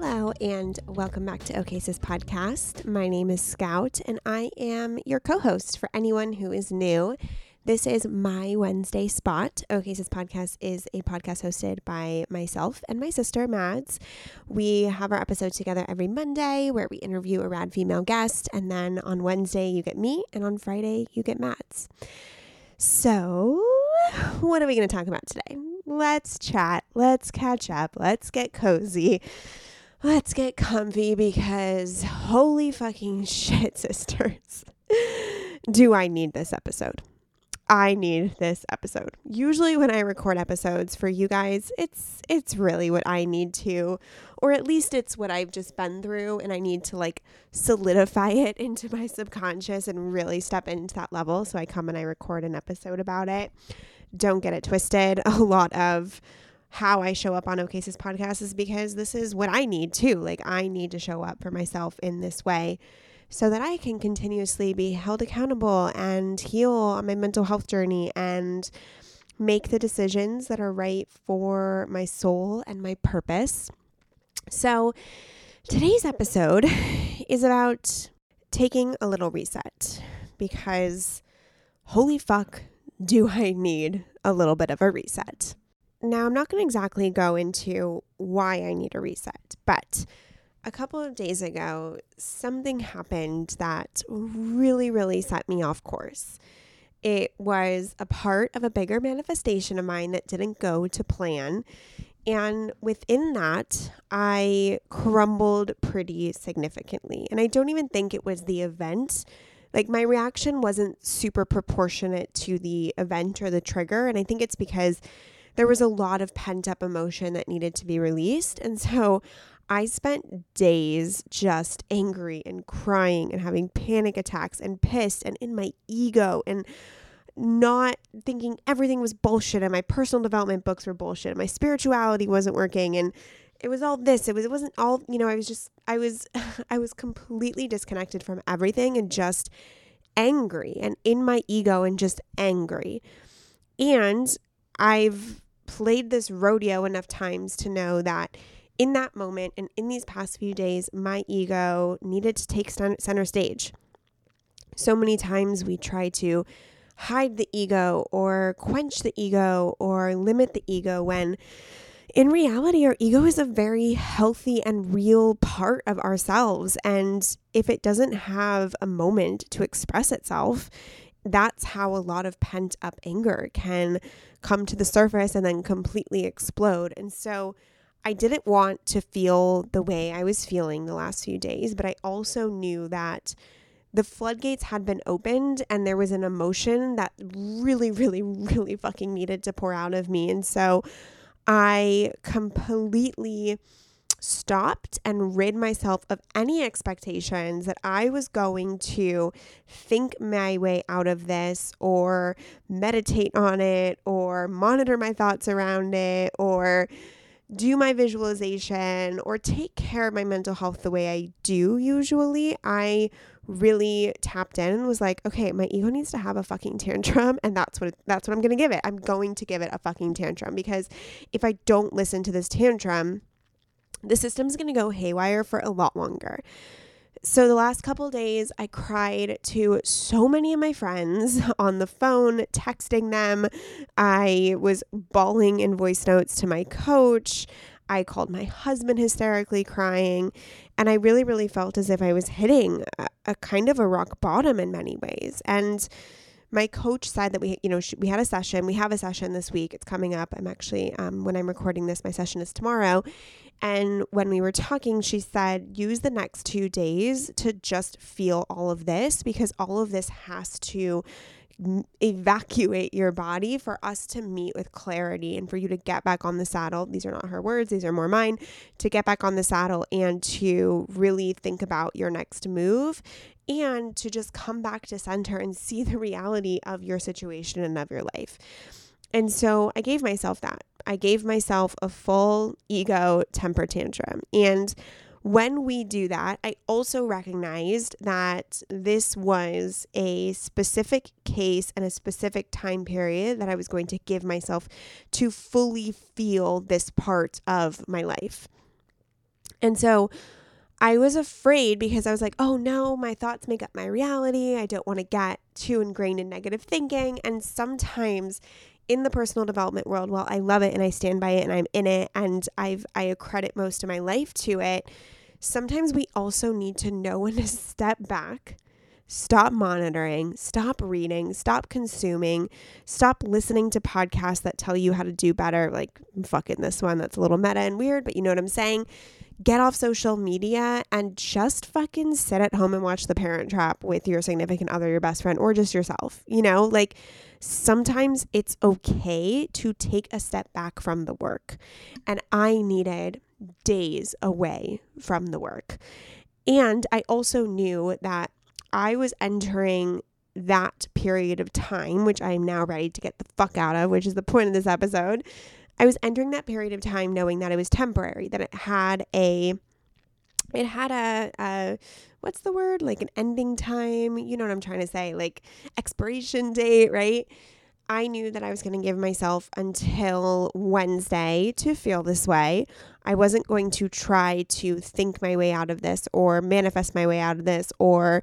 Hello, and welcome back to OK Sis Podcast. My name is Scout, and I am your co host for anyone who is new. This is my Wednesday spot. OK Sis Podcast is a podcast hosted by myself and my sister, Mads. We have our episode together every Monday where we interview a rad female guest, and then on Wednesday, you get me, and on Friday, you get Mads. So, what are we going to talk about today? Let's chat. Let's catch up. Let's get cozy. Let's get comfy because holy fucking shit, sisters. Do I need this episode? I need this episode. Usually when I record episodes for you guys, it's it's really what I need to or at least it's what I've just been through and I need to like solidify it into my subconscious and really step into that level so I come and I record an episode about it. Don't get it twisted. A lot of how I show up on OKSIS podcast is because this is what I need too. Like I need to show up for myself in this way so that I can continuously be held accountable and heal on my mental health journey and make the decisions that are right for my soul and my purpose. So today's episode is about taking a little reset because holy fuck, do I need a little bit of a reset. Now, I'm not going to exactly go into why I need a reset, but a couple of days ago, something happened that really, really set me off course. It was a part of a bigger manifestation of mine that didn't go to plan. And within that, I crumbled pretty significantly. And I don't even think it was the event. Like, my reaction wasn't super proportionate to the event or the trigger. And I think it's because there was a lot of pent up emotion that needed to be released. And so I spent days just angry and crying and having panic attacks and pissed and in my ego and not thinking everything was bullshit and my personal development books were bullshit and my spirituality wasn't working. And it was all this. It was it wasn't all you know I was just I was I was completely disconnected from everything and just angry and in my ego and just angry. And I've played this rodeo enough times to know that in that moment and in these past few days, my ego needed to take center stage. So many times we try to hide the ego or quench the ego or limit the ego when in reality, our ego is a very healthy and real part of ourselves. And if it doesn't have a moment to express itself, that's how a lot of pent up anger can come to the surface and then completely explode. And so I didn't want to feel the way I was feeling the last few days, but I also knew that the floodgates had been opened and there was an emotion that really, really, really fucking needed to pour out of me. And so I completely stopped and rid myself of any expectations that I was going to think my way out of this or meditate on it or monitor my thoughts around it or do my visualization or take care of my mental health the way I do usually, I really tapped in and was like, okay, my ego needs to have a fucking tantrum and that's what that's what I'm going to give it. I'm going to give it a fucking tantrum because if I don't listen to this tantrum, the system's going to go haywire for a lot longer. So the last couple days I cried to so many of my friends on the phone, texting them. I was bawling in voice notes to my coach. I called my husband hysterically crying. And I really, really felt as if I was hitting a, a kind of a rock bottom in many ways. And my coach said that we, you know, we had a session. We have a session this week. It's coming up. I'm actually, um, when I'm recording this, my session is tomorrow. And when we were talking, she said, use the next two days to just feel all of this because all of this has to evacuate your body for us to meet with clarity and for you to get back on the saddle. These are not her words, these are more mine. To get back on the saddle and to really think about your next move and to just come back to center and see the reality of your situation and of your life. And so I gave myself that. I gave myself a full ego temper tantrum. And when we do that, I also recognized that this was a specific case and a specific time period that I was going to give myself to fully feel this part of my life. And so I was afraid because I was like, oh no, my thoughts make up my reality. I don't want to get too ingrained in negative thinking. And sometimes in the personal development world, while I love it and I stand by it and I'm in it and I've I accredit most of my life to it, sometimes we also need to know when to step back, stop monitoring, stop reading, stop consuming, stop listening to podcasts that tell you how to do better, like fucking this one that's a little meta and weird, but you know what I'm saying? Get off social media and just fucking sit at home and watch The Parent Trap with your significant other, your best friend, or just yourself. You know, like sometimes it's okay to take a step back from the work. And I needed days away from the work. And I also knew that I was entering that period of time, which I am now ready to get the fuck out of, which is the point of this episode. I was entering that period of time knowing that it was temporary, that it had a it had a, a what's the word? Like an ending time you know what i'm trying to say? Like expiration date right? I knew that i was going to give myself until wednesday to feel this way. I wasn't going to try to think my way out of this or manifest my way out of this or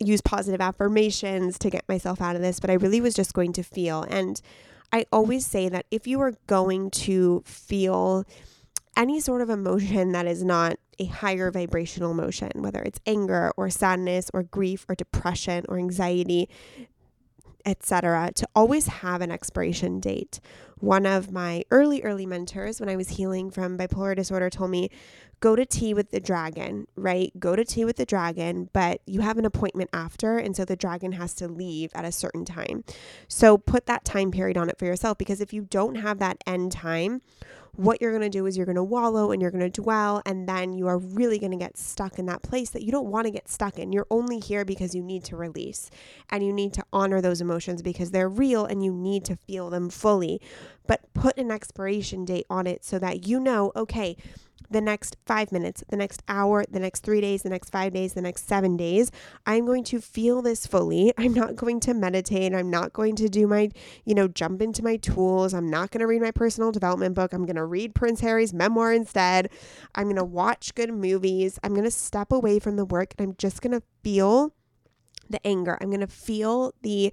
use positive affirmations to get myself out of this but i really was just going to feel. And i always say that if you are going to feel any sort of emotion that is not a higher vibrational emotion, whether it's anger or sadness or grief or depression or anxiety, etc., to always have an expiration date. One of my early, early mentors when I was healing from bipolar disorder told me, go to tea with the dragon, right? Go to tea with the dragon, but you have an appointment after. And so the dragon has to leave at a certain time. So put that time period on it for yourself because if you don't have that end time, what you're going to do is you're going to wallow and you're going to dwell, and then you are really going to get stuck in that place that you don't want to get stuck in. You're only here because you need to release and you need to honor those emotions because they're real and you need to feel them fully. But put an expiration date on it so that you know, okay, the next five minutes, the next hour, the next three days, the next five days, the next seven days, I'm going to feel this fully. I'm not going to meditate. I'm not going to do my, you know, jump into my tools. I'm not going to read my personal development book. I'm going to read Prince Harry's memoir instead. I'm going to watch good movies. I'm going to step away from the work and I'm just going to feel the anger. I'm going to feel the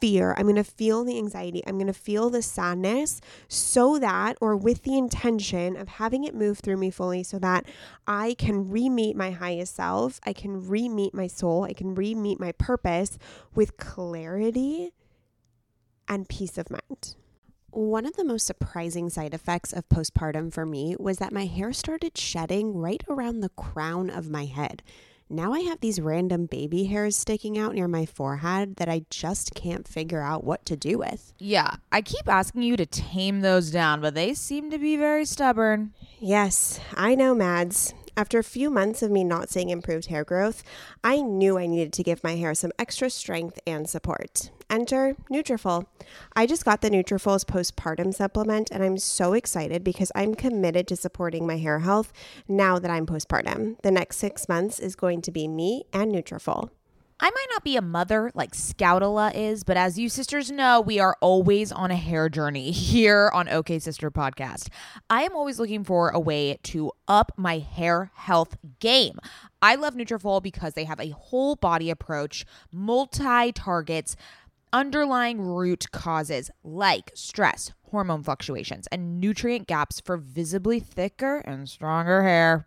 fear. I'm going to feel the anxiety. I'm going to feel the sadness so that, or with the intention of having it move through me fully so that I can re meet my highest self. I can re meet my soul. I can re meet my purpose with clarity and peace of mind. One of the most surprising side effects of postpartum for me was that my hair started shedding right around the crown of my head. Now I have these random baby hairs sticking out near my forehead that I just can't figure out what to do with. Yeah, I keep asking you to tame those down, but they seem to be very stubborn. Yes, I know, Mads. After a few months of me not seeing improved hair growth, I knew I needed to give my hair some extra strength and support. Enter Nutrafol. I just got the Nutrafol's postpartum supplement and I'm so excited because I'm committed to supporting my hair health now that I'm postpartum. The next 6 months is going to be me and Nutrafol. I might not be a mother like Scoutala is, but as you sisters know, we are always on a hair journey here on OK Sister Podcast. I am always looking for a way to up my hair health game. I love Nutrafol because they have a whole body approach, multi targets, underlying root causes like stress, hormone fluctuations, and nutrient gaps for visibly thicker and stronger hair.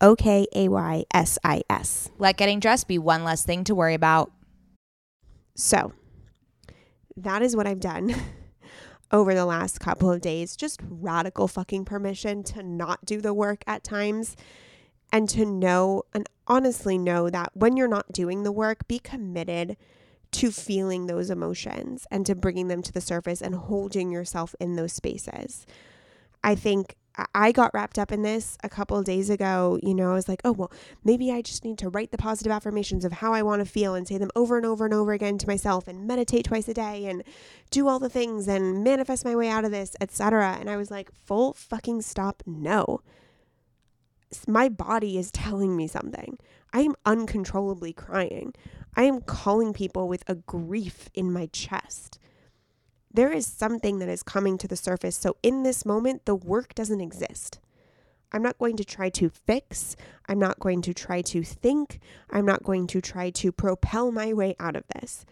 O K A Y S I S. Let getting dressed be one less thing to worry about. So, that is what I've done over the last couple of days. Just radical fucking permission to not do the work at times and to know and honestly know that when you're not doing the work, be committed to feeling those emotions and to bringing them to the surface and holding yourself in those spaces. I think I got wrapped up in this a couple days ago. You know, I was like, oh, well, maybe I just need to write the positive affirmations of how I want to feel and say them over and over and over again to myself and meditate twice a day and do all the things and manifest my way out of this, etc. And I was like, full fucking stop. No. My body is telling me something. I am uncontrollably crying. I am calling people with a grief in my chest there is something that is coming to the surface. So in this moment, the work doesn't exist. I'm not going to try to fix. I'm not going to try to think. I'm not going to try to propel my way out of this.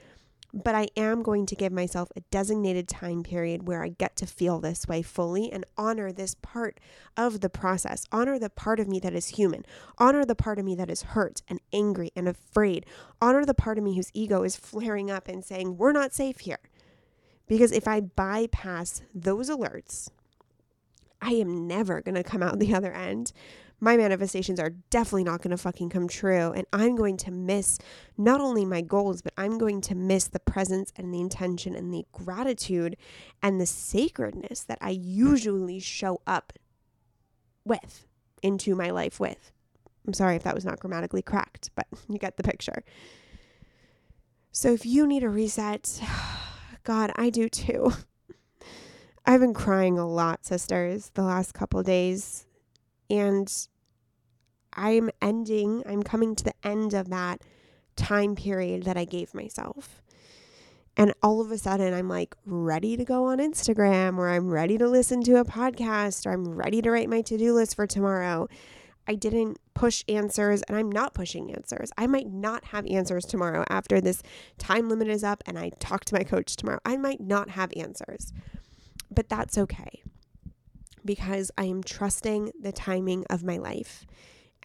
But I am going to give myself a designated time period where I get to feel this way fully and honor this part of the process. Honor the part of me that is human. Honor the part of me that is hurt and angry and afraid. Honor the part of me whose ego is flaring up and saying, We're not safe here. Because if I bypass those alerts, I am never going to come out the other end my manifestations are definitely not going to fucking come true. And I'm going to miss not only my goals, but I'm going to miss the presence and the intention and the gratitude and the sacredness that I usually show up with into my life with. I'm sorry if that was not grammatically correct, but you get the picture. So if you need a reset, God, I do too. I've been crying a lot, sisters, the last couple days. And I'm ending, I'm coming to the end of that time period that I gave myself. And all of a sudden, I'm like ready to go on Instagram, or I'm ready to listen to a podcast, or I'm ready to write my to do list for tomorrow. I didn't push answers, and I'm not pushing answers. I might not have answers tomorrow after this time limit is up and I talk to my coach tomorrow. I might not have answers, but that's okay because I am trusting the timing of my life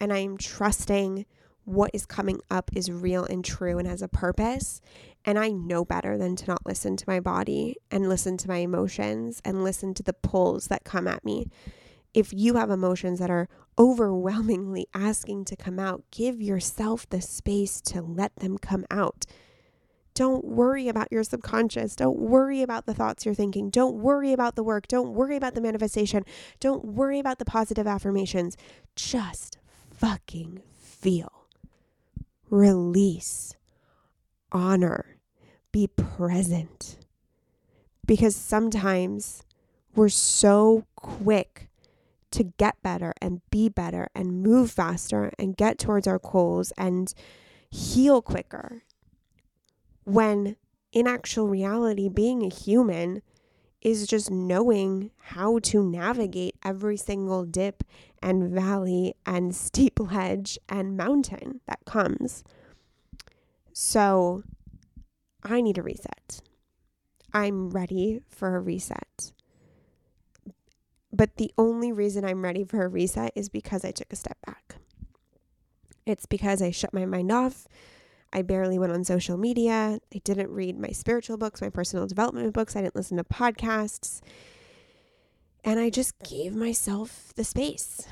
and I am trusting what is coming up is real and true and has a purpose. And I know better than to not listen to my body and listen to my emotions and listen to the pulls that come at me. If you have emotions that are overwhelmingly asking to come out, give yourself the space to let them come out. Don't worry about your subconscious. Don't worry about the thoughts you're thinking. Don't worry about the work. Don't worry about the manifestation. Don't worry about the positive affirmations. Just fucking feel. Release. Honor. Be present. Because sometimes we're so quick to get better and be better and move faster and get towards our goals and heal quicker when in actual reality, being a human is just knowing how to navigate every single dip and valley and steep ledge and mountain that comes. So I need a reset. I'm ready for a reset. But the only reason I'm ready for a reset is because I took a step back. It's because I shut my mind off I barely went on social media. I didn't read my spiritual books, my personal development books. I didn't listen to podcasts. And I just gave myself the space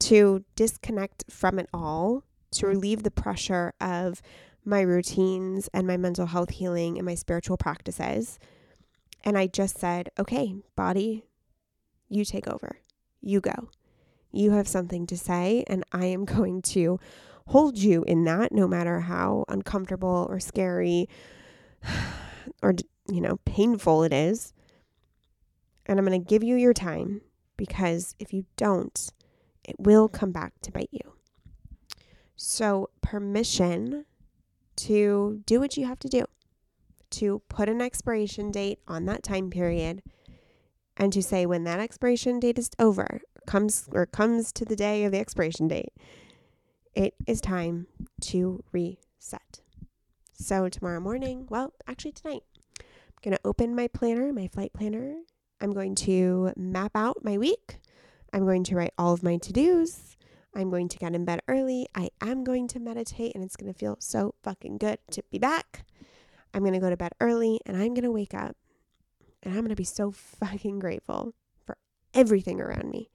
to disconnect from it all, to relieve the pressure of my routines and my mental health healing and my spiritual practices. And I just said, okay, body, you take over. You go. You have something to say, and I am going to hold you in that no matter how uncomfortable or scary or you know painful it is and i'm going to give you your time because if you don't it will come back to bite you so permission to do what you have to do to put an expiration date on that time period and to say when that expiration date is over comes or comes to the day of the expiration date it is time to reset. So, tomorrow morning, well, actually, tonight, I'm going to open my planner, my flight planner. I'm going to map out my week. I'm going to write all of my to dos. I'm going to get in bed early. I am going to meditate, and it's going to feel so fucking good to be back. I'm going to go to bed early, and I'm going to wake up, and I'm going to be so fucking grateful for everything around me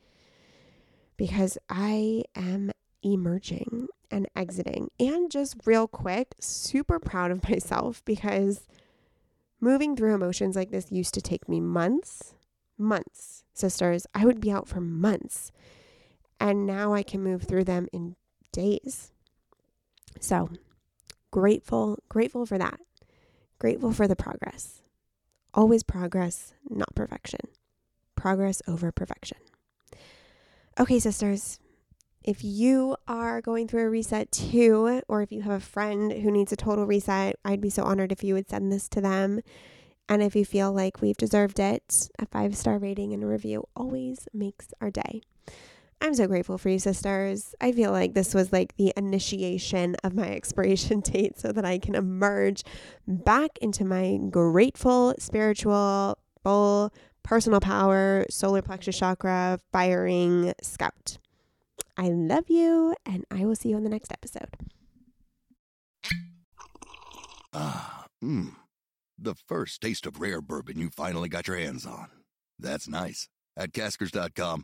because I am emerging and exiting. And just real quick, super proud of myself because moving through emotions like this used to take me months, months, sisters. I would be out for months. And now I can move through them in days. So grateful, grateful for that. Grateful for the progress. Always progress, not perfection. Progress over perfection. Okay, sisters, if you are going through a reset too, or if you have a friend who needs a total reset, I'd be so honored if you would send this to them. And if you feel like we've deserved it, a five star rating and a review always makes our day. I'm so grateful for you, sisters. I feel like this was like the initiation of my expiration date so that I can emerge back into my grateful, spiritual, full personal power, solar plexus chakra, firing scout. I love you, and I will see you on the next episode. Ah, mmm. The first taste of rare bourbon you finally got your hands on. That's nice. At caskers.com,